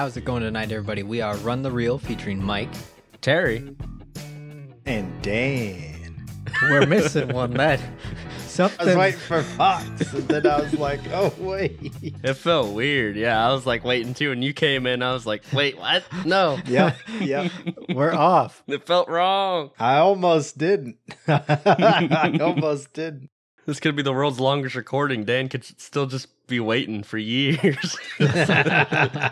how's it going tonight, everybody? We are Run the Reel featuring Mike. Terry. And Dan. We're missing one that I was waiting for Fox, and then I was like, oh, wait. It felt weird. Yeah, I was like waiting too, and you came in. I was like, wait, what? No. Yeah, yeah. We're off. It felt wrong. I almost didn't. I almost didn't. This could be the world's longest recording. Dan could still just be waiting for years.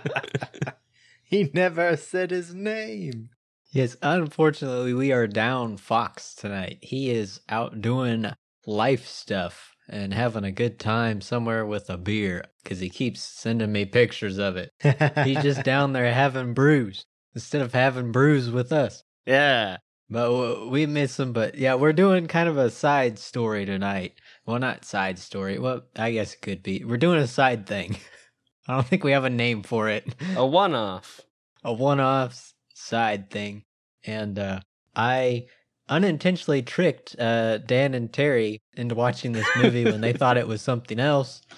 he never said his name. Yes, unfortunately, we are down Fox tonight. He is out doing life stuff and having a good time somewhere with a beer because he keeps sending me pictures of it. He's just down there having brews instead of having brews with us. yeah. But we miss them. But yeah, we're doing kind of a side story tonight. Well, not side story. Well, I guess it could be. We're doing a side thing. I don't think we have a name for it. A one off. a one-off side thing. And uh, I unintentionally tricked uh, Dan and Terry into watching this movie when they thought it was something else.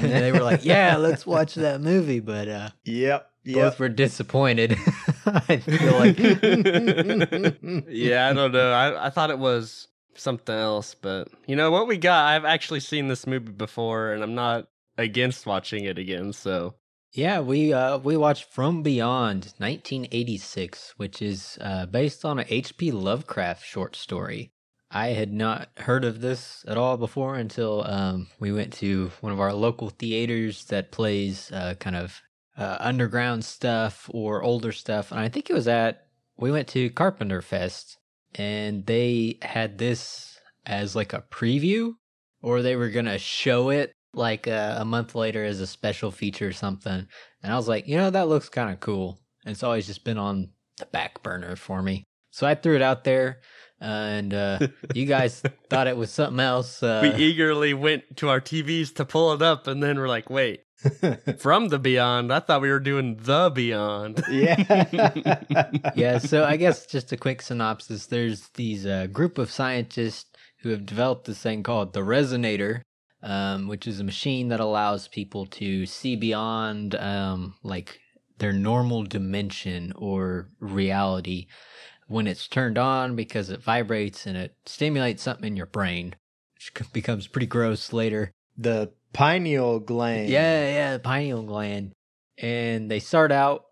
And they were like, "Yeah, let's watch that movie," but uh, Yep, both were disappointed. I feel like Yeah, I don't know. I, I thought it was something else, but you know what we got? I've actually seen this movie before, and I'm not against watching it again. So Yeah, we uh we watched From Beyond 1986, which is uh based on a H.P. Lovecraft short story. I had not heard of this at all before until um we went to one of our local theaters that plays uh kind of uh, underground stuff or older stuff, and I think it was at we went to Carpenter Fest, and they had this as like a preview, or they were gonna show it like uh, a month later as a special feature or something. And I was like, you know, that looks kind of cool. And it's always just been on the back burner for me. So I threw it out there, uh, and uh, you guys thought it was something else. Uh, we eagerly went to our TVs to pull it up, and then we're like, wait, from the beyond? I thought we were doing the beyond. yeah. yeah, so I guess just a quick synopsis. There's these uh, group of scientists who have developed this thing called the resonator, um, which is a machine that allows people to see beyond um, like their normal dimension or reality when it's turned on because it vibrates and it stimulates something in your brain, which becomes pretty gross later. the pineal gland. Yeah, yeah, the pineal gland. And they start out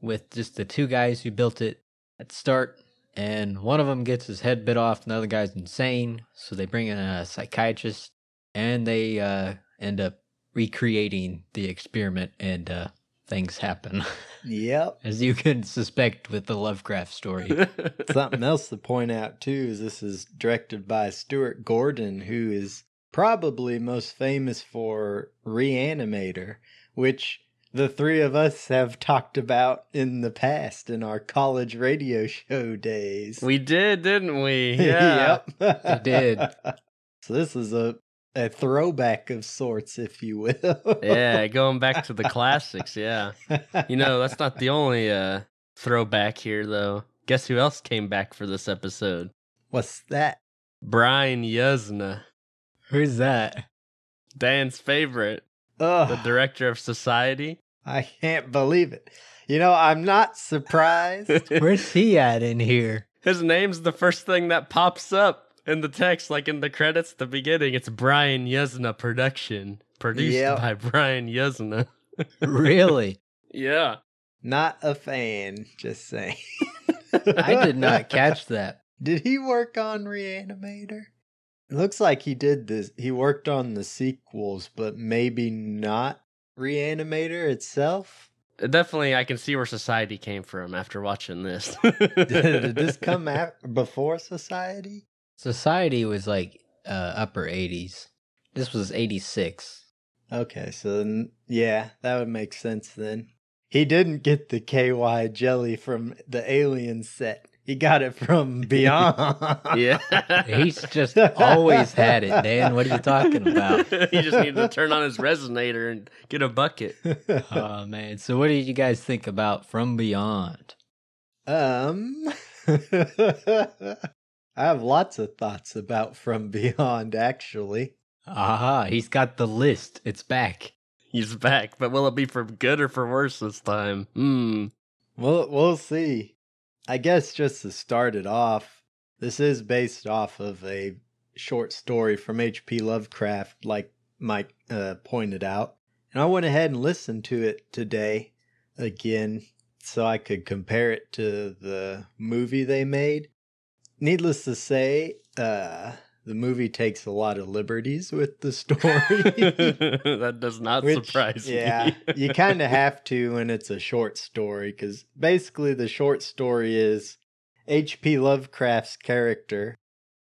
with just the two guys who built it at start, and one of them gets his head bit off, and the other guy's insane. So they bring in a psychiatrist, and they uh, end up recreating the experiment, and uh, things happen, Yep. as you can suspect with the Lovecraft story. Something else to point out too is this is directed by Stuart Gordon, who is probably most famous for Reanimator, which the three of us have talked about in the past in our college radio show days. we did, didn't we? Yeah. yep. We did. So this is a a throwback of sorts, if you will. yeah, going back to the classics. Yeah. You know, that's not the only uh, throwback here, though. Guess who else came back for this episode? What's that? Brian Yuzna, Who's that? Dan's favorite, the director of Society. I can't believe it. You know, I'm not surprised. Where's he at in here? His name's the first thing that pops up in the text, like in the credits at the beginning. It's Brian Yuzna production, produced Yep. by Brian Yuzna. Really? Yeah. not a fan, just saying. I did not catch that. Did he work on Reanimator? It looks like he did this. He worked on the sequels, but maybe not Reanimator itself. Definitely, I can see where Society came from after watching this. did this come after, before Society? Society was like uh, upper 80s. This was 86. Okay, so then, yeah, that would make sense then. He didn't get the KY jelly from the Alien set. He got it from Beyond. yeah. He's just always had it, Dan. What are you talking about? he just needed to turn on his resonator and get a bucket. Oh, man. So, what did you guys think about From Beyond? Um, I have lots of thoughts about From Beyond, actually. Aha, he's got the list. It's back. He's back, but will it be for good or for worse this time? Hmm. We'll we'll see. I guess just to start it off, this is based off of a short story from H.P. Lovecraft, like Mike uh, pointed out, and I went ahead and listened to it today again so I could compare it to the movie they made. Needless to say, uh, the movie takes a lot of liberties with the story. that does not Which, surprise yeah, me. Yeah, you kind of have to when it's a short story because basically the short story is H.P. Lovecraft's character,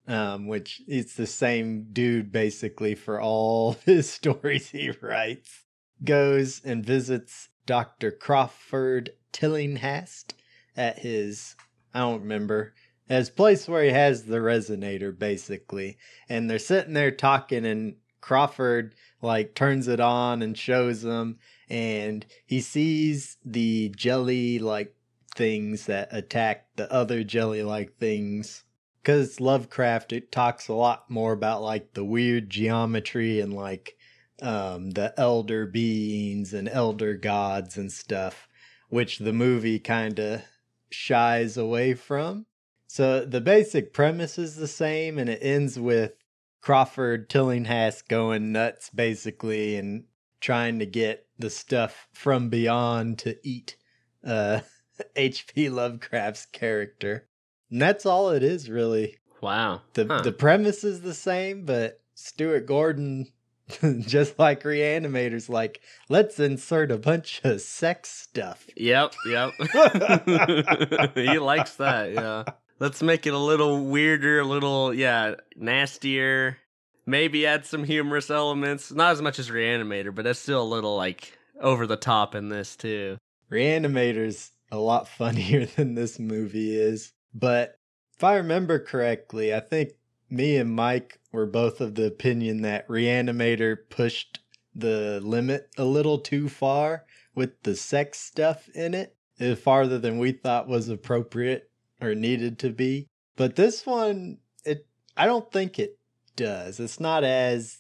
um, which is the same dude basically for all his stories he writes, goes and visits Dr. Crawford Tillinghast at his, I don't remember, his place where he has the resonator basically. And they're sitting there talking and Crawford like turns it on and shows them. And he sees the jelly like things that attack the other jelly like things. Because lovecraft it talks a lot more about like the weird geometry and like um the elder beings and elder gods and stuff which the movie kind of shies away from so the basic premise is the same and it ends with Crawford Tillinghast going nuts basically and trying to get the stuff from beyond to eat uh HP Lovecraft's character. And that's all it is really. Wow. The Huh. the premise is the same, but Stuart Gordon just like reanimators like let's insert a bunch of sex stuff. Yep, yep. he likes that, yeah. Let's make it a little weirder, a little, yeah, nastier. Maybe add some humorous elements. Not as much as Reanimator, but that's still a little, like, over the top in this, too. Reanimator's a lot funnier than this movie is. But if I remember correctly, I think me and Mike were both of the opinion that Reanimator pushed the limit a little too far with the sex stuff in it, uh, farther than we thought was appropriate or needed to be. But this one, it I don't think it does. It's not as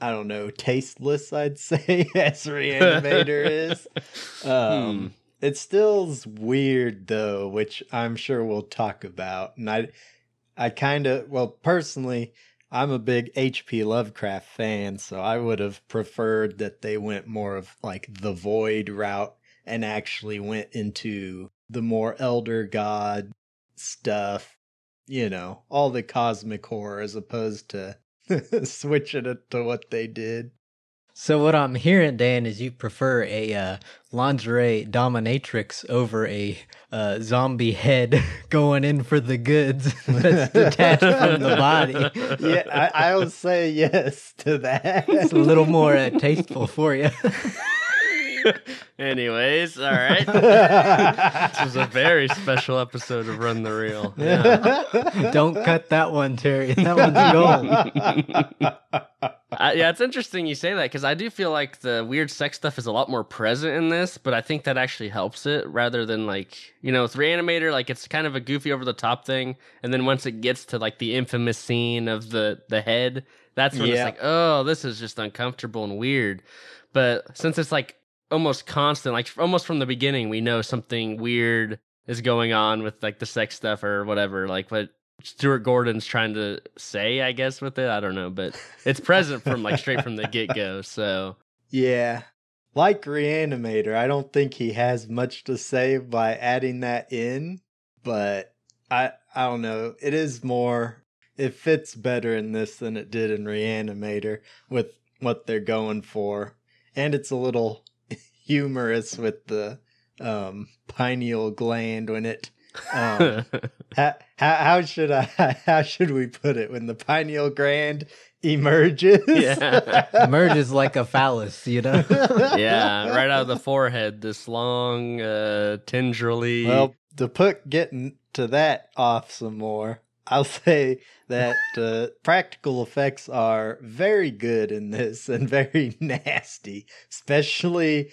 I don't know, tasteless, I'd say, as Reanimator is. Um, Hmm. it still's weird though, which I'm sure we'll talk about. And I, I kind of, well, personally, I'm a big H.P. Lovecraft fan, so I would have preferred that they went more of like the Void route and actually went into the more Elder God stuff. You know, all the cosmic horror as opposed to switching it to what they did. So what I'm hearing, Dan, is you prefer a uh, lingerie dominatrix over a uh, zombie head going in for the goods that's detached from the body. Yeah, I, I'll say yes to that. It's a little more uh, tasteful for you. Anyways, all right. this was a very special episode of Run the Reel. Yeah. Don't cut that one, Terry. That one's gold. Uh, yeah, it's interesting you say that because I do feel like the weird sex stuff is a lot more present in this, but I think that actually helps it rather than like you know with Reanimator, like it's kind of a goofy over the top thing, and then once it gets to like the infamous scene of the the head, that's when Yeah. it's like, oh, this is just uncomfortable and weird. But since it's like almost constant, like almost from the beginning, we know something weird is going on with like the sex stuff or whatever, like what Stuart Gordon's trying to say, I guess, with it. I don't know, but it's present from like straight from the get go. So yeah. Like Reanimator, I don't think he has much to say by adding that in, but I I don't know. It is more it fits better in this than it did in Reanimator with what they're going for. And it's a little humorous with the um pineal gland when it um how, how, how should I how should we put it when the pineal gland emerges? Yeah. Emerges like a phallus, you know? yeah, right out of the forehead, this long, uh, tendrily. Well, to put getting to that off some more, I'll say that uh, practical effects are very good in this and very nasty, especially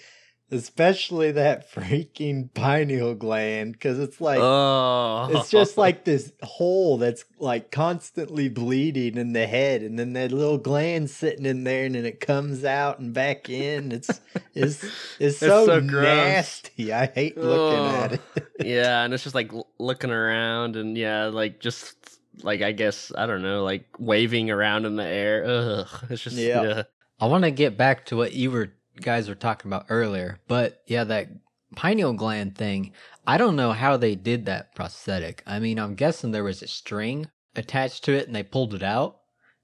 especially that freaking pineal gland, because it's like oh, it's just like this hole that's like constantly bleeding in the head, and then that little gland sitting in there, and then it comes out and back in. It's it's it's so, so gross. nasty. I hate looking at it. yeah, and it's just like looking around and yeah, like just like I guess I don't know, like waving around in the air. Ugh, it's just Yeah. yeah. I want to get back to what you were guys were talking about earlier, but yeah, that pineal gland thing. I don't know how they did that prosthetic. I mean, I'm guessing there was a string attached to it and they pulled it out,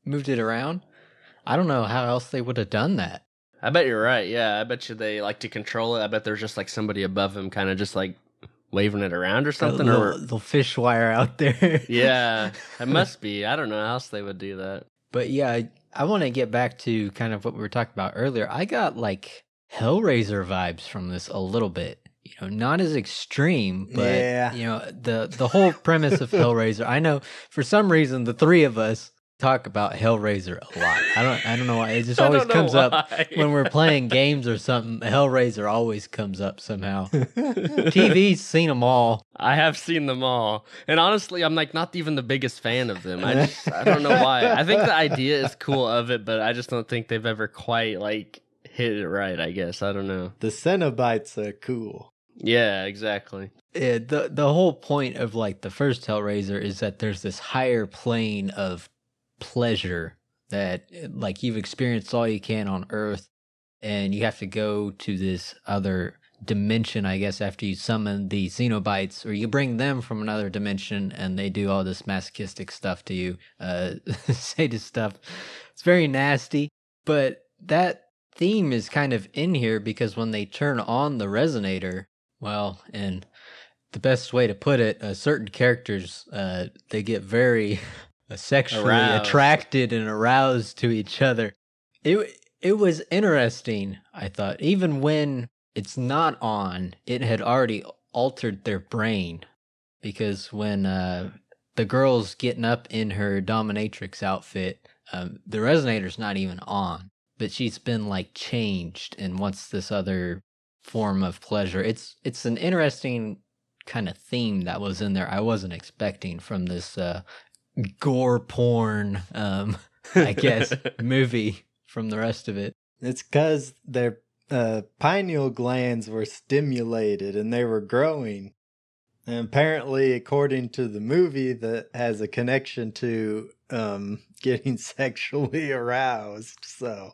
moved it around. I don't know how else they would have done that. I bet you're right. Yeah, I bet you they like to control it. I bet there's just like somebody above him, kind of just like waving it around or something. a Or little fish wire out there. yeah, it must be. I don't know how else they would do that. But yeah, I, want to get back to kind of what we were talking about earlier. I got like Hellraiser vibes from this a little bit. You know, not as extreme, but Yeah. you know, the the whole premise of Hellraiser. I know for some reason the three of us talk about Hellraiser a lot. I don't I don't know why. It just always don't know comes up when we're playing games or something. Hellraiser always comes up somehow. TV's seen them all. I have seen them all, and honestly, I'm like not even the biggest fan of them. I just I don't know why. I think the idea is cool of it, but I just don't think they've ever quite like hit it right. I guess I don't know. The Cenobites are cool. Yeah, exactly. Yeah, the the whole point of like the first Hellraiser is that there's this higher plane of pleasure that like you've experienced all you can on Earth, and you have to go to this other dimension, I guess, after you summon the Cenobites, or you bring them from another dimension, and they do all this masochistic stuff to you, uh, sadist stuff. It's very nasty, but that theme is kind of in here because when they turn on the resonator, well, and the best way to put it, uh, certain characters uh, they get very sexually Aroused. attracted and aroused to each other. It it was interesting. I thought even when it's not on, it had already altered their brain because when uh, the girl's getting up in her dominatrix outfit, um, the resonator's not even on, but she's been like changed and wants this other form of pleasure. It's it's an interesting kind of theme that was in there. I wasn't expecting from this uh, gore porn, um, I guess, movie from the rest of it. It's because their uh, pineal glands were stimulated and they were growing. And apparently, according to the movie, that has a connection to um, getting sexually aroused. So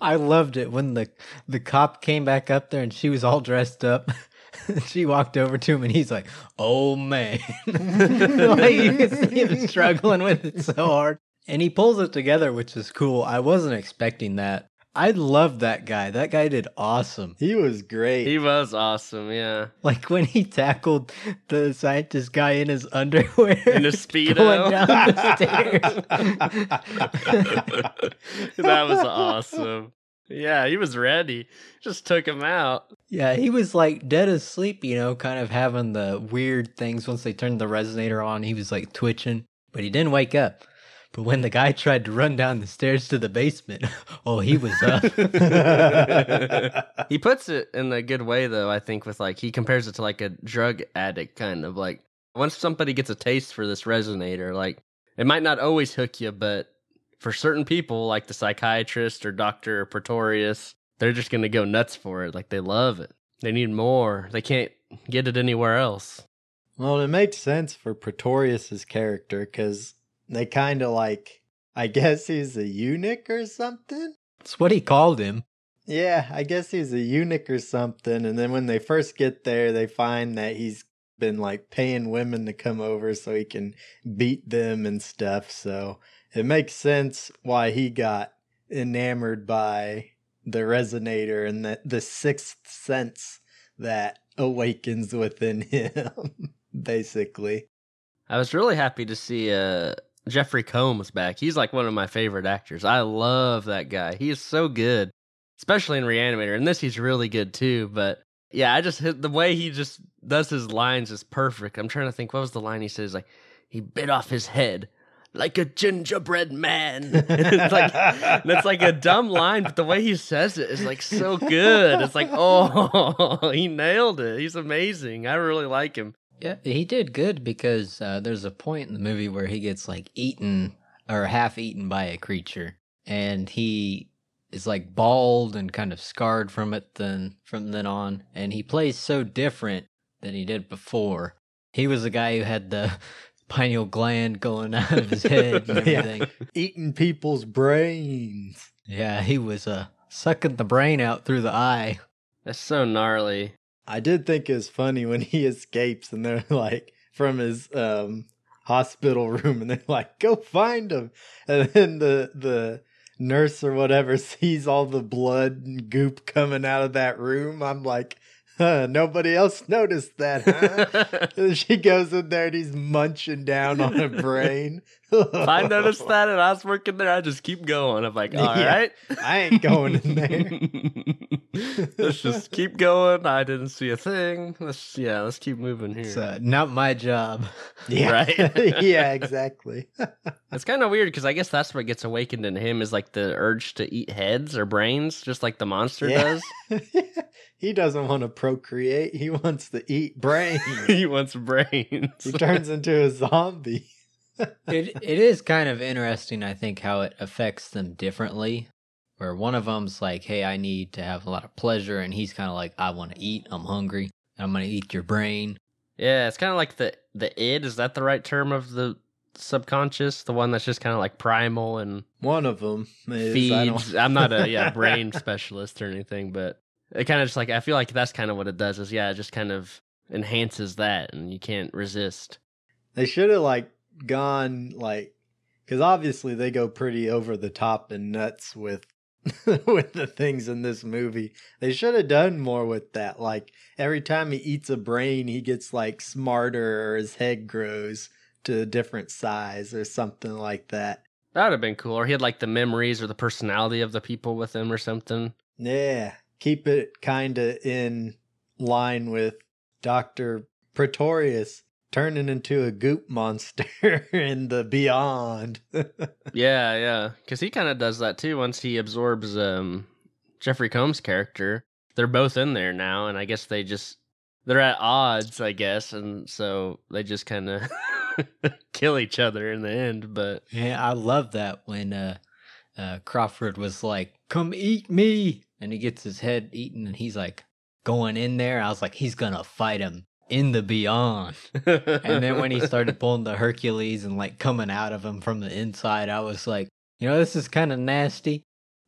I loved it when the the cop came back up there and she was all dressed up. she walked over to him and he's like, "Oh man!" like you can see him struggling with it so hard, and he pulls it together, which is cool. I wasn't expecting that. I love that guy. That guy did awesome. he was great. He was awesome. Yeah, Like when he tackled the scientist guy in his underwear, in a speedo. going down the stairs. that was awesome. Yeah, he was ready. Just took him out. Yeah, he was like dead asleep, you know, kind of having the weird things once they turned the resonator on. He was like twitching, but he didn't wake up. But when the guy tried to run down the stairs to the basement, oh, he was up. he puts it in a good way though i think with like he compares it to like a drug addict kind of like once somebody gets a taste for this resonator like it might not always hook you but for certain people like the psychiatrist or dr pretorius they're just gonna go nuts for it like they love it they need more they can't get it anywhere else well, it makes sense for Pretorius's character because they kind of like, I guess he's a eunuch or something. That's what he called him. Yeah, I guess he's a eunuch or something. And then when they first get there, they find that he's been like paying women to come over so he can beat them and stuff. So it makes sense why he got enamored by the resonator and the, the sixth sense that awakens within him, basically. i was really happy to see uh jeffrey combs back. He's like one of my favorite actors. I love that guy. He is so good especially in reanimator. And this he's really good too. But yeah i just hit the way he just does his lines is perfect. I'm trying to think what was the line he says? Like he bit off his head like a gingerbread man. it's like that's like a dumb line, but the way he says it is like so good. It's like, oh, he nailed it. He's amazing. I really like him. Yeah, he did good because uh, there's a point in the movie where he gets like eaten or half eaten by a creature, and he is like bald and kind of scarred from it then from then on, and he plays so different than he did before. He was the guy who had the pineal gland going out of his head and Yeah. Eating people's brains. yeah. he was uh sucking the brain out through the eye. That's so gnarly. I did think it was funny when he escapes and they're like from his um hospital room and they're like, go find him. And then the the nurse or whatever sees all the blood and goop coming out of that room. I'm like, huh, nobody else noticed that, huh? She goes in there and he's munching down on a brain. I noticed that and I was working there, I just keep going. I'm like, all Yeah. right. I ain't going in there. let's just keep going. I didn't see a thing. Let's yeah, let's keep moving here. It's uh, not my job. Yeah. Right? yeah, exactly. It's kind of weird because I guess that's what gets awakened in him is like the urge to eat heads or brains, just like the monster Yeah. does. he doesn't want to procreate. He wants to eat brains. he wants brains. he turns into a zombie. it it is kind of interesting i think how it affects them differently where one of them's like hey i need to have a lot of pleasure and he's kind of like i want to eat i'm hungry i'm gonna eat your brain yeah, it's kind of like the the id. Is that the right term of the subconscious? The one that's just kind of like primal and One of them is. feeds. I'm not a yeah brain specialist or anything, but it kind of just like I feel like that's kind of what it does. Is yeah, it just kind of enhances that, and you can't resist. They should have like gone like because obviously they go pretty over the top and nuts with with the things in this movie. They should have done more with that. Like every time he eats a brain, he gets like smarter or his head grows to a different size or something like that. That would have been cool. Or he had like the memories or the personality of the people with him or something. Yeah, keep it kind of in line with Doctor Pretorius turning into a goop monster in the beyond. Yeah, yeah, because he kind of does that too. Once he absorbs um Jeffrey Combs' character, they're both in there now, and I guess they just they're at odds, I guess, and so they just kind of kill each other in the end. But yeah i love that when uh uh crawford was like come eat me and he gets his head eaten and he's like going in there i was like he's gonna fight him in the beyond and then when he started pulling the Hercules and like coming out of him from the inside, I was like, you know, this is kind of nasty,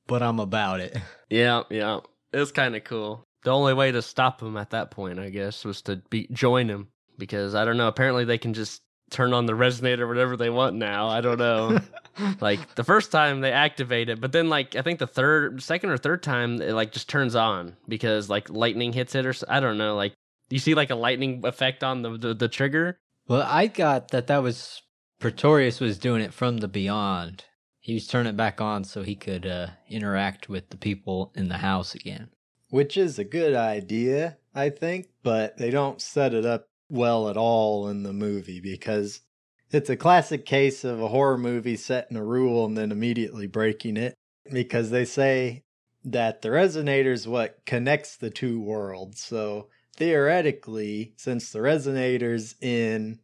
but I'm about it. yeah, yeah, it was kind of cool. The only way to stop him at that point, I guess, was to be join him because I don't know. Apparently, they can just turn on the resonator whatever they want now. I don't know. like the first time they activate it, but then like I think the third, second or third time it like just turns on because like lightning hits it or I don't know. Like you see like a lightning effect on the the, the trigger. well, I got that that was Pretorius was doing it from the beyond. He was turning it back on so he could uh, interact with the people in the house again. Which is a good idea, I think, but they don't set it up well at all in the movie because it's a classic case of a horror movie setting a rule and then immediately breaking it because they say that the resonator is what connects the two worlds. So theoretically, since the resonator's in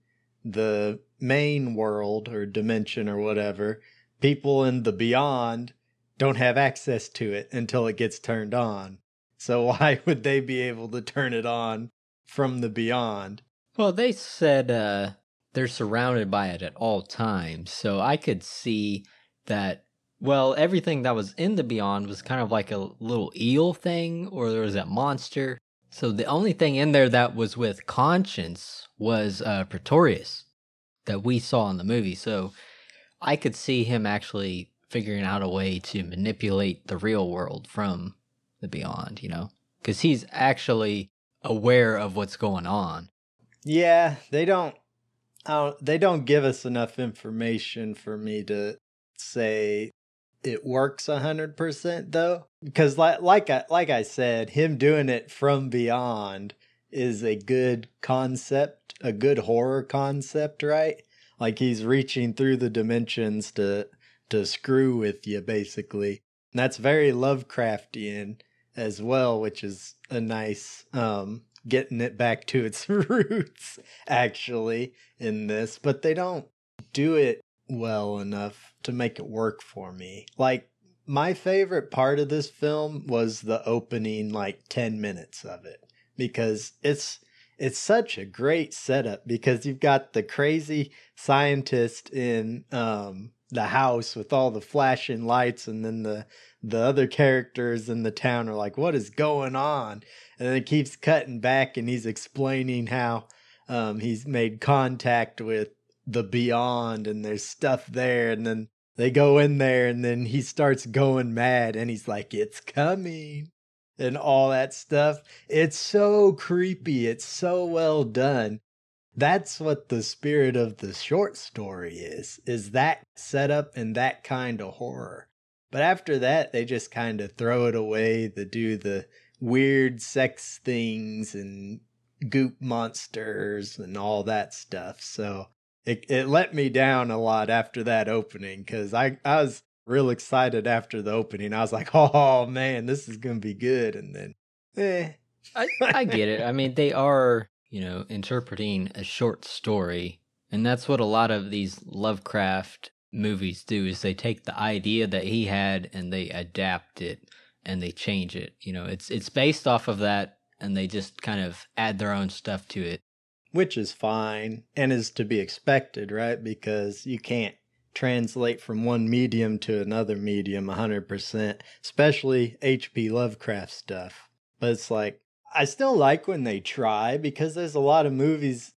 the main world or dimension or whatever, people in the beyond don't have access to it until it gets turned on. So why would they be able to turn it on from the beyond? Well, they said uh, they're surrounded by it at all times, so I could see that. Well, everything that was in the Beyond was kind of like a little eel thing, or there was that monster. So the only thing in there that was with conscience was uh, Pretorius that we saw in the movie. So I could see him actually figuring out a way to manipulate the real world from the Beyond, you know? Because he's actually aware of what's going on. Yeah, they don't. Don't they don't give us enough information for me to say it works a hundred percent though, because like like I like I said, him doing it from beyond is a good concept, a good horror concept, right? Like he's reaching through the dimensions to to screw with you, basically. And that's very Lovecraftian as well, which is a nice um getting it back to its roots actually in this, but they don't do it well enough to make it work for me. Like my favorite part of this film was the opening like 10 minutes of it because it's it's such a great setup because you've got the crazy scientist in um the house with all the flashing lights and then the the other characters in the town are like what is going on and then it keeps cutting back and he's explaining how um he's made contact with the beyond and there's stuff there and then they go in there and then he starts going mad and he's like it's coming and all that stuff. It's so creepy. It's so well done. That's what the spirit of the short story is is that setup and that kind of horror. But after that they just kind of throw it away. To do the weird sex things and goop monsters and all that stuff. So it, it let me down a lot after that opening because I, I was real excited after the opening. I was like, oh man, this is going to be good. And then, eh. I, I get it. I mean, they are, you know, interpreting a short story. And that's what a lot of these Lovecraft movies do is they take the idea that he had and they adapt it and they change it. You know, it's it's based off of that and they just kind of add their own stuff to it which is fine and is to be expected, right? Because you can't translate from one medium to another medium 100%, especially H.P. Lovecraft stuff. But it's like, I still like when they try because there's a lot of movies,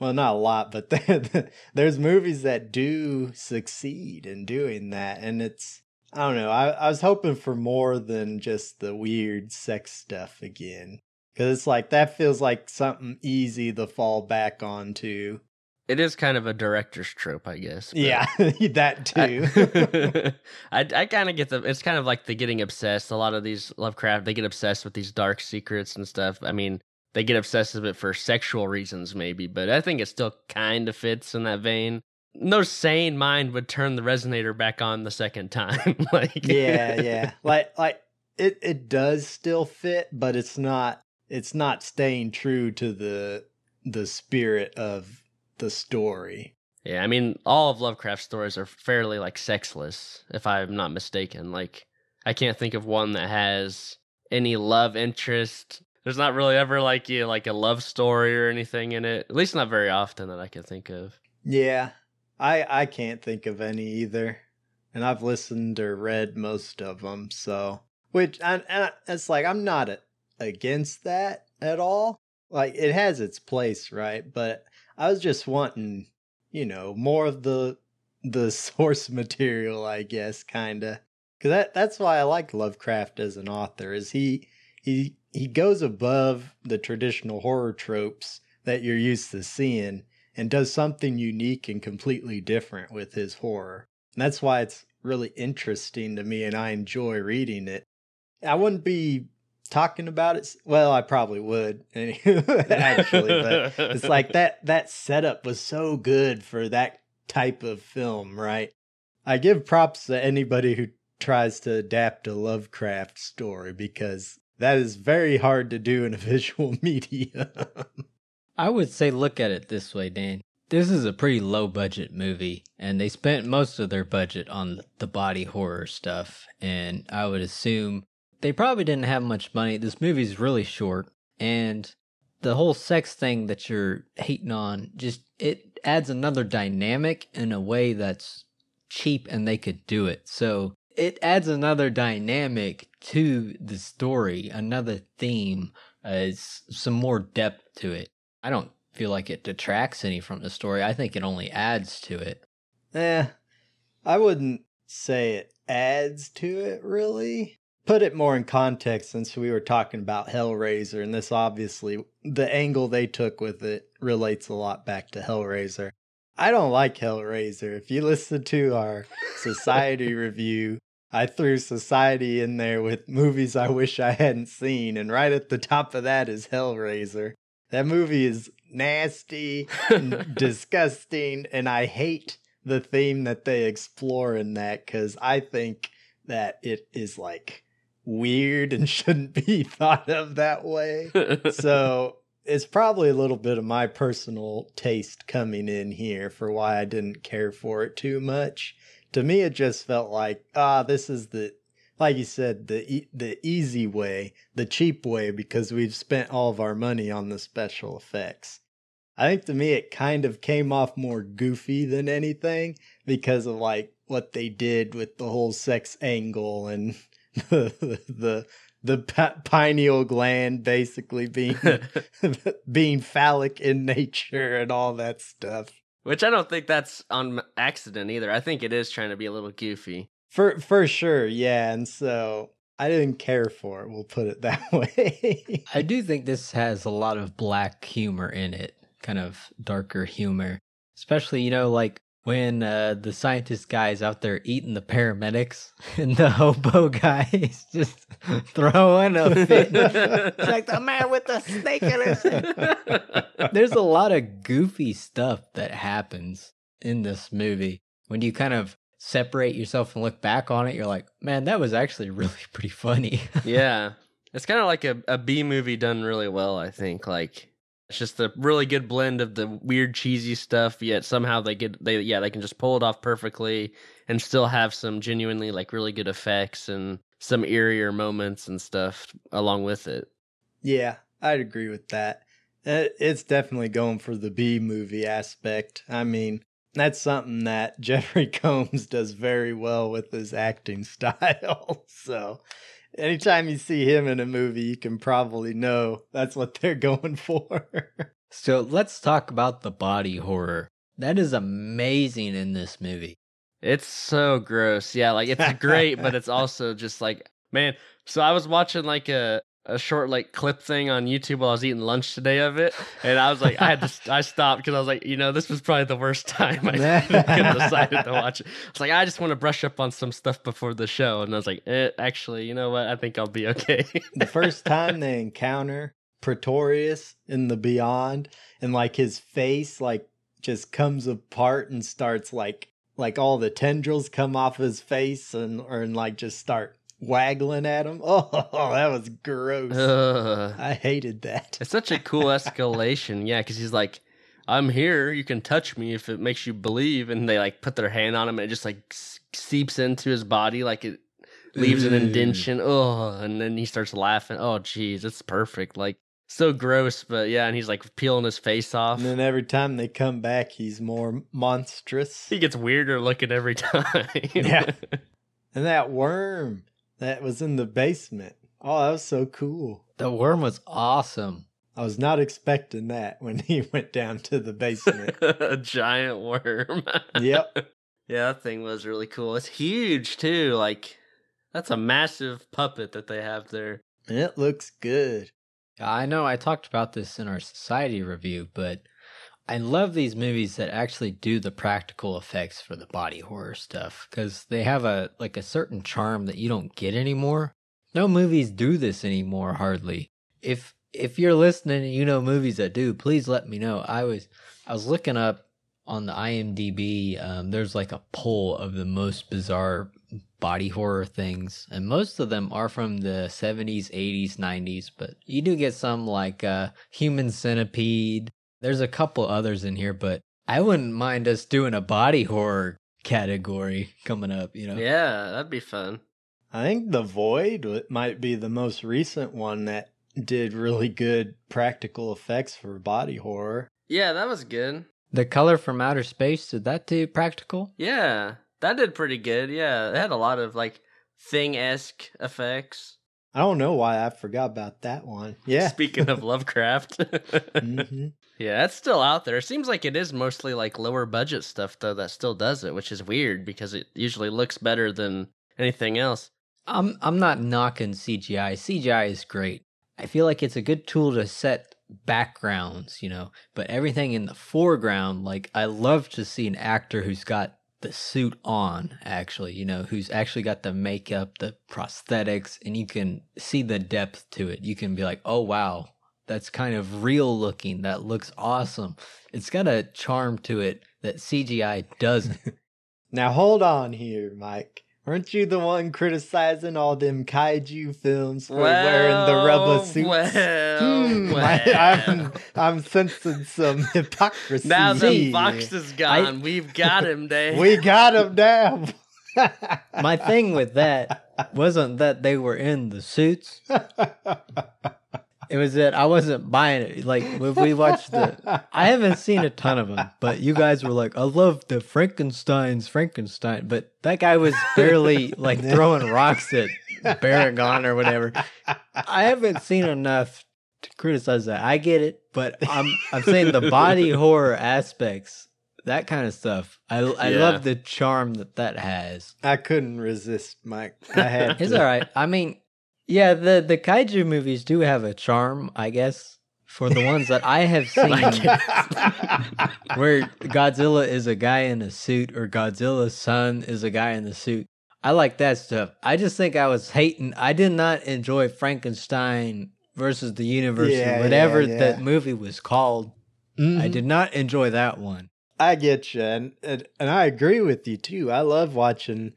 well, not a lot, but there's movies that do succeed in doing that. And it's, I don't know, I, I was hoping for more than just the weird sex stuff again. Because it's like that feels like something easy to fall back onto. It is kind of a director's trope, I guess. Yeah, that too. I I, I kind of get the. It's kind of like the getting obsessed. A lot of these Lovecraft, they get obsessed with these dark secrets and stuff. I mean, they get obsessed with it for sexual reasons, maybe, but I think it still kind of fits in that vein. No sane mind would turn the resonator back on the second time. like, yeah, yeah, like like it it does still fit, but it's not it's not staying true to the the spirit of the story. Yeah, I mean, all of Lovecraft's stories are fairly like sexless, if I'm not mistaken. Like, I can't think of one that has any love interest. There's not really ever like you like a love story or anything in it. At least not very often that I can think of. Yeah, I I can't think of any either, and I've listened or read most of them. So, which and, and it's like I'm not a against that at all. Like it has its place, right? But I was just wanting, you know, more of the the source material, I guess, kind of. Cuz that that's why I like Lovecraft as an author is he he he goes above the traditional horror tropes that you're used to seeing and does something unique and completely different with his horror. And that's why it's really interesting to me and I enjoy reading it. I wouldn't be talking about it well i probably would actually but it's like that that setup was so good for that type of film right? I give props to anybody who tries to adapt a lovecraft story because that is very hard to do in a visual medium. I would say look at it this way dan. This is a pretty low budget movie and they spent most of their budget on the body horror stuff and i would assume they probably didn't have much money. This movie's really short, and the whole sex thing that you're hating on just it adds another dynamic in a way that's cheap and they could do it. So it adds another dynamic to the story, another theme, uh, some more depth to it. I don't feel like it detracts any from the story. I think it only adds to it. Eh, I wouldn't say it adds to it really put it more in context since we were talking about Hellraiser, and this obviously, the angle they took with it relates a lot back to Hellraiser. I don't like Hellraiser. If you listen to our Society review, I threw Society in there with movies I wish I hadn't seen, and right at the top of that is Hellraiser. That movie is nasty, and disgusting, and I hate the theme that they explore in that because I think that it is like weird and shouldn't be thought of that way. so it's probably a little bit of my personal taste coming in here for why I didn't care for it too much. To me, it just felt like, ah, this is the, like you said, the e- the easy way, the cheap way, because we've spent all of our money on the special effects. I think to me, it kind of came off more goofy than anything because of like what they did with the whole sex angle and the the the pineal gland basically being being phallic in nature and all that stuff. Which I don't think that's on accident either. I think it is trying to be a little goofy. For for sure, yeah. And so I didn't care for it. We'll put it that way. I do think this has a lot of black humor in it, kind of darker humor, especially you know like when uh, the scientist guy's out there eating the paramedics and the hobo guy's just throwing a fit. it's like the man with the snake in his head. There's a lot of goofy stuff that happens in this movie. When you kind of separate yourself and look back on it, you're like, man, that was actually really pretty funny. yeah. It's kind of like a, a B movie done really well, I think. Like, it's just a really good blend of the weird cheesy stuff, yet somehow they get they yeah they can just pull it off perfectly and still have some genuinely like really good effects and some eerier moments and stuff along with it. Yeah, I'd agree with that. Uh, it's definitely going for the B movie aspect. I mean, that's something that Jeffrey Combs does very well with his acting style. so anytime you see him in a movie, you can probably know that's what they're going for. so let's talk about the body horror. That is amazing in this movie. It's so gross. Yeah, like it's great, but it's also just like, man. So I was watching like a a short like clip thing on YouTube while I was eating lunch today of it, and I was like, I had to, I stopped because I was like, you know, this was probably the worst time I could have decided to watch it. I was like, I just want to brush up on some stuff before the show, and I was like, eh, actually, you know what? I think I'll be okay. the first time they encounter Pretorius in the Beyond, and like his face like just comes apart and starts like like all the tendrils come off his face and or and like just start waggling at him. Oh, that was gross. I hated that. It's such a cool escalation. Yeah, because he's like, I'm here. You can touch me if it makes you believe. And they like put their hand on him and it just like seeps into his body like it leaves an indentation. Oh, and then he starts laughing. Oh, geez, it's perfect. Like, so gross, but yeah, and he's like peeling his face off. And then every time they come back, he's more monstrous. He gets weirder looking every time. yeah. And that worm that was in the basement. Oh, that was so cool. The worm was awesome. I was not expecting that when he went down to the basement. a giant worm. yep. Yeah, that thing was really cool. It's huge too. Like that's a massive puppet that they have there. It looks good. I know I talked about this in our society review, but I love these movies that actually do the practical effects for the body horror stuff because they have a like a certain charm that you don't get anymore. No movies do this anymore hardly. If if you're listening and you know movies that do, please let me know. I was I was looking up on the IMDb. Um, there's like a poll of the most bizarre body horror things, and most of them are from the 70s, 80s, 90s. But you do get some like uh, Human Centipede, there's a couple others in here, but I wouldn't mind us doing a body horror category coming up, you know? Yeah, that'd be fun. I think The Void might be the most recent one that did really good practical effects for body horror. Yeah, that was good. The color from outer space, did that do practical? Yeah, that did pretty good. Yeah, it had a lot of like thing esque effects. I don't know why I forgot about that one. Yeah. Speaking of Lovecraft. mm-hmm. Yeah, it's still out there. It seems like it is mostly like lower budget stuff though that still does it, which is weird because it usually looks better than anything else. I'm I'm not knocking CGI. CGI is great. I feel like it's a good tool to set backgrounds, you know, but everything in the foreground, like I love to see an actor who's got the suit on actually you know who's actually got the makeup the prosthetics and you can see the depth to it you can be like oh wow that's kind of real looking, that looks awesome. It's got a charm to it that CGI doesn't. Now hold on here, Mike. Aren't you the one criticizing all them kaiju films for wearing the rubber suits? Well, Hmm, well. I, am I'm sensing some hypocrisy. now the here. fox is gone. We've got him, Dave. We got him now. My thing with that wasn't that they were in the suits. It was that I wasn't buying it. Like when we watched the, I haven't seen a ton of them, but you guys were like, "I love the Frankenstein's Frankenstein," but that guy was barely like throwing rocks at Baragon or whatever. I haven't seen enough to criticize that. I get it, but I'm I'm saying the body horror aspects, that kind of stuff. I I Yeah. love the charm that that has. I couldn't resist, Mike. I had It's all right. I mean, yeah, the the kaiju movies do have a charm, I guess, for the ones that I have seen, where Godzilla is a guy in a suit or Godzilla's son is a guy in the suit. I like that stuff. I just think I was hating. I did not enjoy Frankenstein versus the universe Yeah, or whatever yeah, yeah. that movie was called. I Mhm. did not enjoy that one. I get you, and, and and I agree with you too. I love watching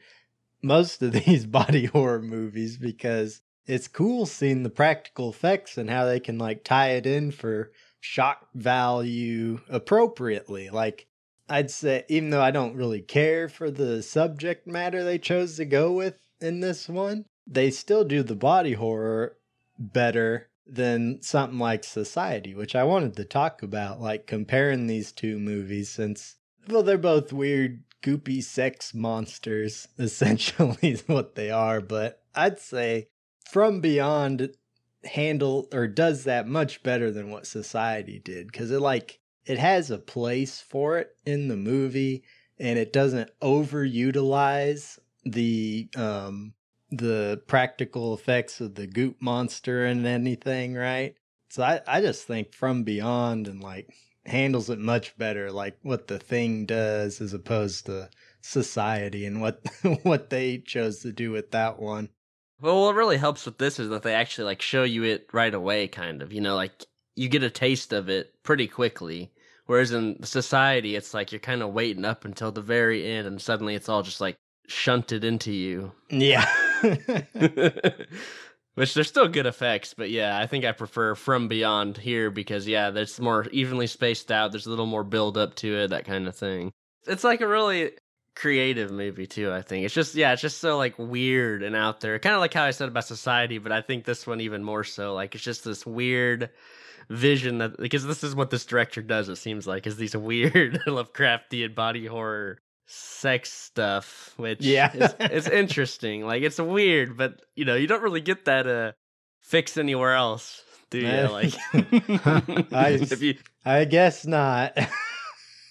most of these body horror movies because it's cool seeing the practical effects and how they can like tie it in for shock value appropriately. Like I'd say, even though I don't really care for the subject matter they chose to go with in this one, they still do the body horror better than something like Society, which I wanted to talk about, like comparing these two movies since, well, they're both weird, goopy sex monsters, essentially, is what they are. But I'd say From Beyond handle or does that much better than what Society did because it like it has a place for it in the movie and it doesn't overutilize the um the practical effects of the goop monster and anything, right? So I, I just think From Beyond and like handles it much better, like what the thing does as opposed to society and what what they chose to do with that one. Well, what really helps with this is that they actually like show you it right away, kind of. You know, like you get a taste of it pretty quickly. Whereas in society, it's like you're kind of waiting up until the very end, and suddenly it's all just like shunted into you. Yeah. Which they're still good effects, but yeah, I think I prefer From Beyond here because yeah, there's more evenly spaced out. There's a little more build up to it, that kind of thing. It's like a really creative movie too. I think it's just yeah, it's just so like weird and out there, kind of like how I said about Society, but I think this one even more so. Like it's just this weird vision that because this is what this director does. It seems like is these weird Lovecraftian body horror sex stuff, which Yeah. is, it's interesting. Like it's weird, but you know you don't really get that uh fix anywhere else, do you? Eh. Like I- if you I guess not.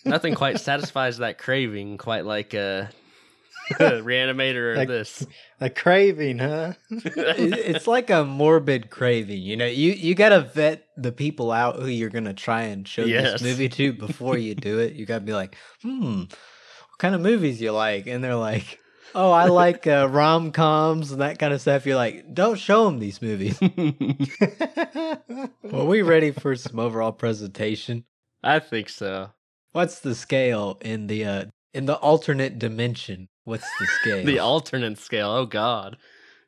Nothing quite satisfies that craving quite like a reanimator or Like- this. a craving, huh? It's like a morbid craving. You know, you you gotta vet the people out who you're gonna try and show Yes. this movie to before you do it. You gotta be like, hmm, what kind of movies you like? And they're like, oh, I like uh, rom coms and that kind of stuff. You're like, don't show them these movies. Well, we ready for some overall presentation? I think so. What's the scale in the uh in the alternate dimension? What's the scale? The alternate scale. Oh God.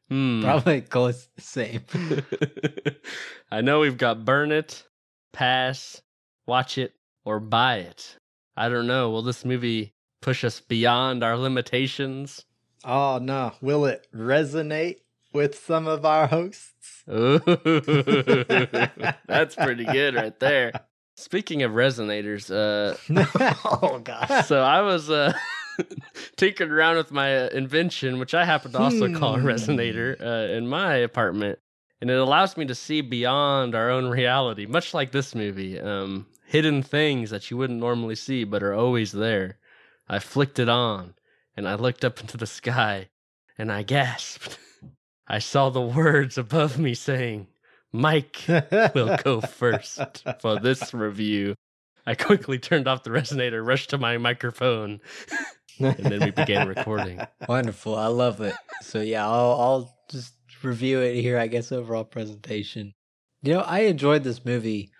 Hmm. Probably close to the same. I know we've got burn it, pass, watch it, or buy it. I don't know. Will this movie push us beyond our limitations? oh no. Will it resonate with some of our hosts? Ooh, that's pretty good right there. Speaking of resonators, uh, oh gosh. so I was uh, tinkering around with my uh, invention, which I happen to also call a Hmm. resonator, uh, in my apartment, and it allows me to see beyond our own reality, much like this movie. Um, hidden things that you wouldn't normally see, but are always there. I flicked it on, and I looked up into the sky, and I gasped. I saw the words above me saying, "Mike." will go first for this review. I quickly turned off the resonator, rushed to my microphone, and then we began recording. Wonderful. I love it. So yeah, I'll I'll just review it here, I guess overall presentation. You know, I enjoyed this movie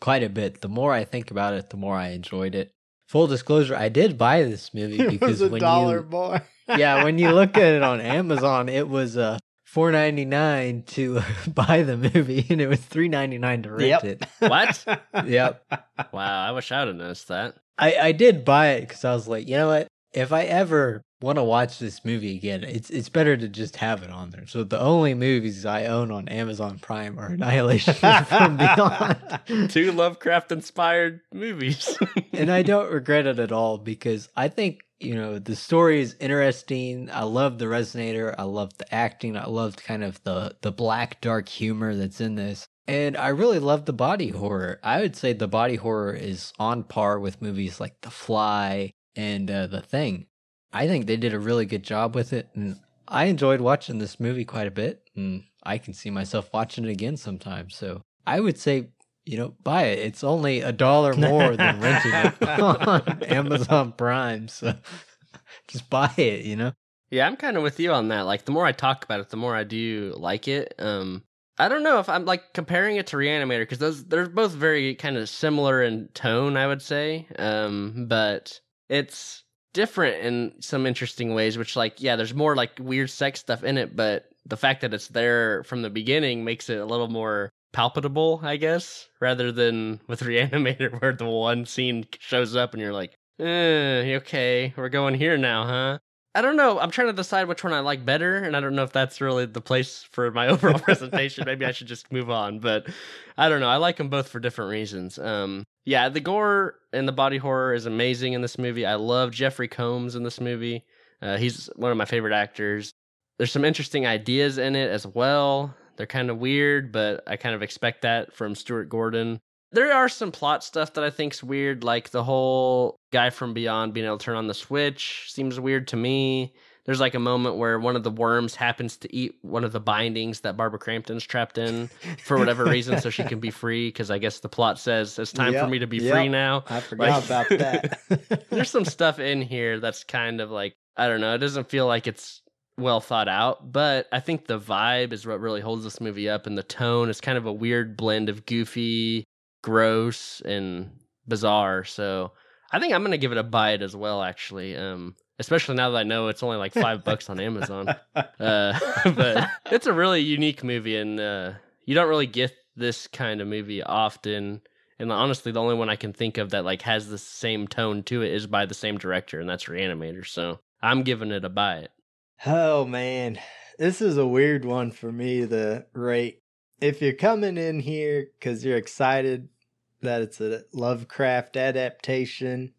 quite a bit. The more I think about it, the more I enjoyed it. Full disclosure, I did buy this movie It because was a when dollar you more. yeah, when you look at it on Amazon, it was uh four ninety nine to buy the movie, and it was three ninety nine to rent Yep. it. What? Yep. Wow, I wish I would have noticed that. I I did buy it because I was like, you know what? If I ever want to watch this movie again, it's it's better to just have it on there. So the only movies I own on Amazon Prime are Annihilation From Beyond. Two Lovecraft inspired movies. and I don't regret it at all because I think you know the story is interesting. I love the resonator. I love the acting. I loved kind of the the black dark humor that's in this, and I really love the body horror. I would say the body horror is on par with movies like The Fly and uh, The Thing. I think they did a really good job with it, and I enjoyed watching this movie quite a bit, and I can see myself watching it again sometime. So I would say you know, buy it. It's only a dollar more than renting it on Amazon Prime. So just buy it, you know? Yeah, I'm kind of with you on that. Like, the more I talk about it, the more I do like it. Um, I don't know if I'm like comparing it to Reanimator because those they're both very kind of similar in tone, I would say. Um, but it's different in some interesting ways. Which, like, yeah, there's more like weird sex stuff in it, but the fact that it's there from the beginning makes it a little more palpable, I guess, rather than with Reanimator where the one scene shows up and you're like, eh, okay, we're going here now, huh? I don't know. I'm trying to decide which one I like better, and I don't know if that's really the place for my overall presentation. Maybe I should just move on, but I don't know. I like them both for different reasons. Um, yeah, the gore and the body horror is amazing in this movie. I love Jeffrey Combs in this movie. Uh, he's one of my favorite actors. There's some interesting ideas in it as well. They're kind of weird, but I kind of expect that from Stuart Gordon. There are some plot stuff that I think's weird, like the whole guy from Beyond being able to turn on the switch seems weird to me. There's like a moment where one of the worms happens to eat one of the bindings that Barbara Crampton's trapped in for whatever reason, so she can be free. Because I guess the plot says it's time for me to be yep. free now. I forgot Like- about that. There's some stuff in here that's kind of like I don't know. It doesn't feel like it's well thought out, but I think the vibe is what really holds this movie up, and the tone is kind of a weird blend of goofy, gross, and bizarre. So I think I'm gonna give it a bite as well. Actually, um, especially now that I know it's only like five bucks on Amazon. Uh, but it's a really unique movie, and uh, you don't really get this kind of movie often. And honestly, the only one I can think of that like has the same tone to it is by the same director, and that's Reanimator. So I'm giving it a it. Oh man, this is a weird one for me The rate. If you're coming in here because you're excited that it's a Lovecraft adaptation,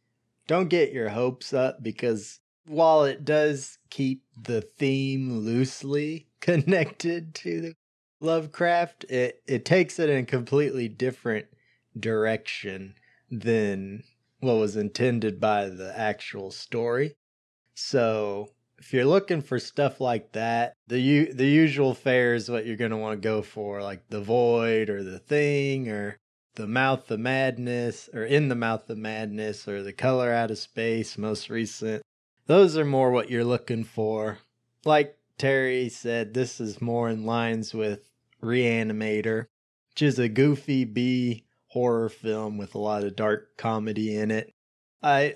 don't get your hopes up because while it does keep the theme loosely connected to Lovecraft, it, it takes it in a completely different direction than what was intended by the actual story. So if you're looking for stuff like that, the u- the usual fare is what you're going to want to go for, like the Void or the Thing or the Mouth of Madness or In the Mouth of Madness or the Color Out of Space, most recent. Those are more what you're looking for. Like Terry said, this is more in lines with Reanimator, which is a goofy B horror film with a lot of dark comedy in it. I,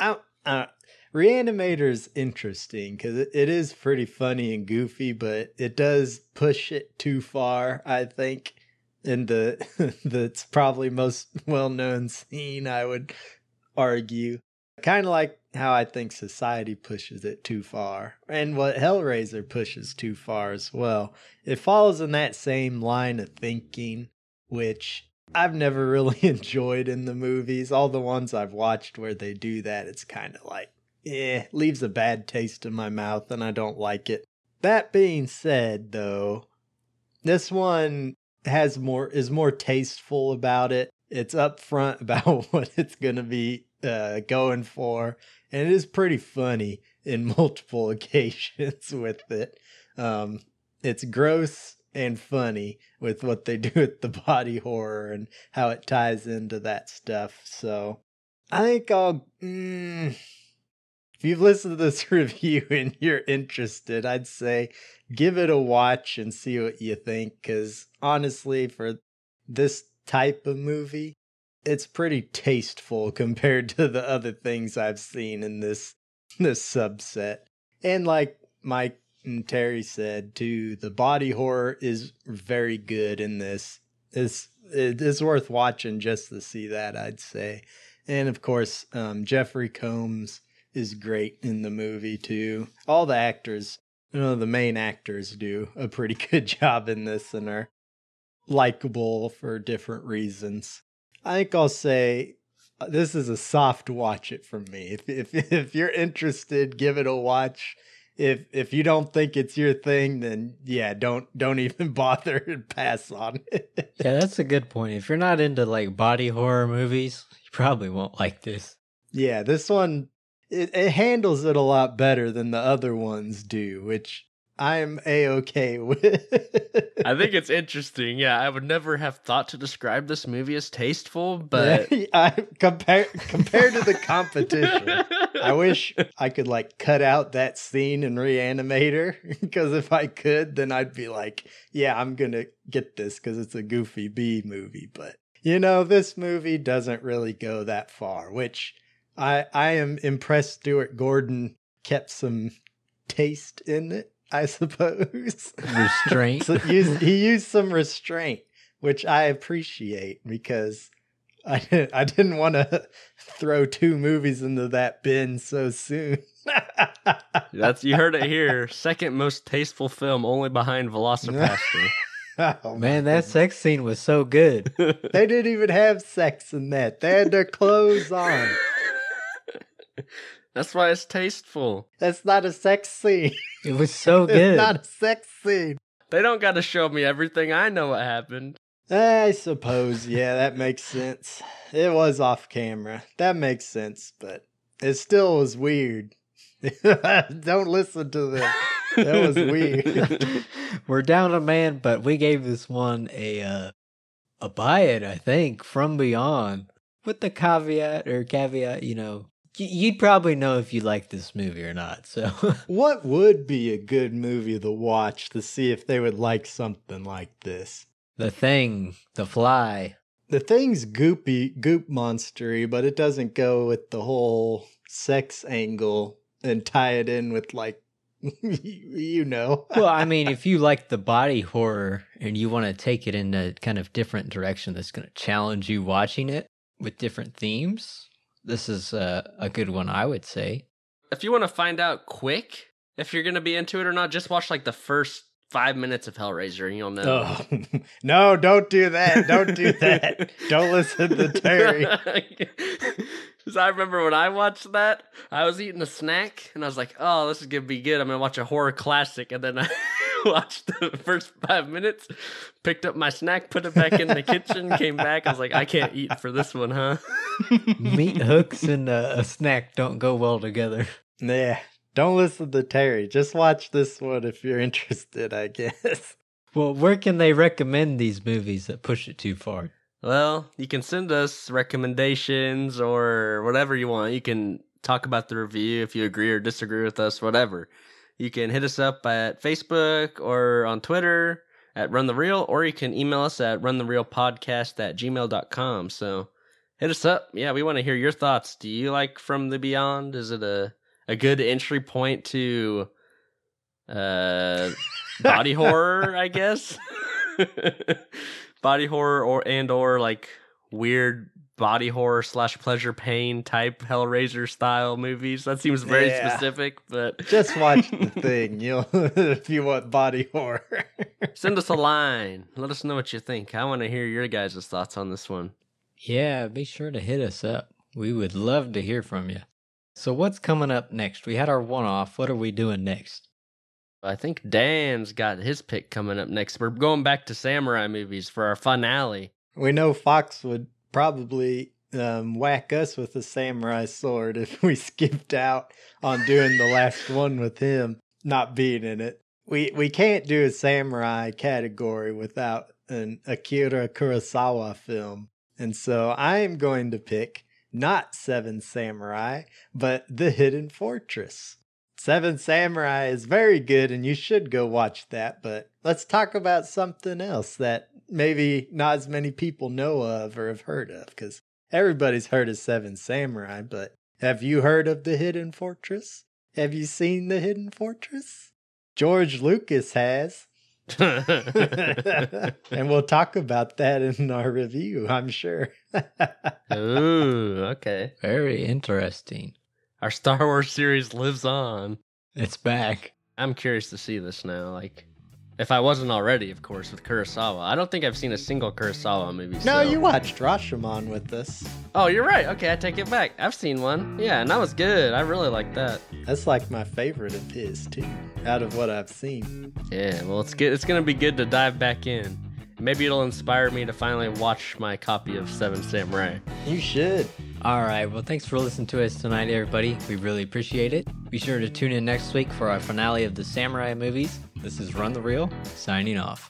I, I Reanimator's interesting because it, it is pretty funny and goofy, but it does push it too far. I think in the that's probably most well known scene. I would argue, kind of like how I think society pushes it too far, and what Hellraiser pushes too far as well. It follows in that same line of thinking, which I've never really enjoyed in the movies. All the ones I've watched where they do that, it's kind of like, eh, leaves a bad taste in my mouth and I don't like it. That being said, though, this one has more is more tasteful about it. It's upfront about what it's going to be uh, going for, and it is pretty funny in multiple occasions with it. Um, it's gross and funny with what they do with the body horror and how it ties into that stuff. So I think I'll. Mm, if you've listened to this review and you're interested, I'd say give it a watch and see what you think. Because honestly, for this type of movie, it's pretty tasteful compared to the other things I've seen in this this subset. And like Mike and Terry said too, the body horror is very good in this. It's it is worth watching just to see that, I'd say. And of course, um, Jeffrey Combs is great in the movie too. All the actors, you know, the main actors do a pretty good job in this and are likable for different reasons. I think I'll say uh, this is a soft watch it from me. If if if you're interested, give it a watch. If if you don't think it's your thing, then yeah, don't don't even bother and pass on it. Yeah, that's a good point. If you're not into like body horror movies, you probably won't like this. Yeah, this one it, it handles it a lot better than the other ones do, which I'm a okay with. I think it's interesting. Yeah, I would never have thought to describe this movie as tasteful, but I, compared compared to the competition, I wish I could like cut out that scene and reanimate her because if I could, then I'd be like, yeah, I'm gonna get this because it's a goofy B movie. But you know, this movie doesn't really go that far, which I I am impressed. Stuart Gordon kept some taste in it, I suppose. Restraint. So used, he used some restraint, which I appreciate because I didn't, I didn't want to throw two movies into that bin so soon. that's you heard it here. Second most tasteful film, only behind Velocipastor. Oh, Man, my that sex scene was so good. they didn't even have sex in that. They had their clothes on. That's why it's tasteful. That's not a sex scene. It was so It's good. not a sex scene. They don't got to show me everything. I know what happened. I suppose, yeah, that makes sense. It was off camera. That makes sense, but it still was weird. Don't listen to them. That was weird. We're down a man, but we gave this one a uh, a buy it, I think, from beyond. With the caveat or caveat, you know, y- you'd probably know if you like this movie or not. So What would be a good movie to watch to see if they would like something like this? the thing, the fly. The thing's goopy, goop monstery, but it doesn't go with the whole sex angle and tie it in with like, you know. Well, I mean, if you like the body horror and you want to take it in a kind of different direction that's going to challenge you watching it with different themes, this is a, a good one, I would say. If you want to find out quick if you're going to be into it or not, just watch like the first five minutes of Hellraiser and you'll know. Oh, no, don't do that. Don't do that. don't listen to Terry. Because I remember when I watched that, I was eating a snack and I was like, "Oh, this is gonna be good. I'm gonna watch a horror classic." And then I watched the first five minutes, picked up my snack, put it back in the kitchen, came back. I was like, "I can't eat for this one, huh?" Meat hooks and a, a snack don't go well together. Yeah, don't listen to Terry. Just watch this one if you're interested, I guess. Well, where can they recommend these movies that push it too far? Well, you can send us recommendations or whatever you want. You can talk about the review if you agree or disagree with us, whatever. You can hit us up at Facebook or on Twitter at Run the Real, or you can email us at runtherealpodcast at gmail.com. So hit us up. Yeah, we want to hear your thoughts. Do you like From the Beyond? Is it a, a good entry point to uh, body horror, I guess? body horror or and or like weird body horror slash pleasure pain type Hellraiser style movies. That seems very Yeah. specific, but Just watch the thing. You'll if you want body horror. send us a line. Let us know what you think. I want to hear your guys' thoughts on this one. Yeah, be sure to hit us up. We would love to hear from you. So, what's coming up next? We had our one off. What are we doing next? I think Dan's got his pick coming up next. We're going back to samurai movies for our finale. we know Fox would probably um, whack us with a samurai sword if we skipped out on doing the last one with him not being in it. We we can't do a samurai category without an Akira Kurosawa film, and so I am going to pick not Seven Samurai, but The Hidden Fortress. Seven Samurai is very good and you should go watch that, but let's talk about something else that maybe not as many people know of or have heard of because everybody's heard of Seven Samurai, but have you heard of The Hidden Fortress? Have you seen The Hidden Fortress? George Lucas has. and we'll talk about that in our review, I'm sure. Ooh, okay. Very interesting. Our Star Wars series lives on. It's back. I'm curious to see this now. Like, if I wasn't already, of course, with Kurosawa. I don't think I've seen a single Kurosawa movie. no, so- you watched Rashomon with this. Oh, you're right. Okay, I take it back. I've seen one. Yeah, and that was good. I really like that. That's like my favorite of his, too, out of what I've seen. Yeah, well, it's good. It's gonna be good to dive back in. Maybe it'll inspire me to finally watch my copy of Seven Samurai. You should. All right. Well, thanks for listening to us tonight, everybody. We really appreciate it. Be sure to tune in next week for our finale of the Samurai movies. This is Run the Reel, signing off.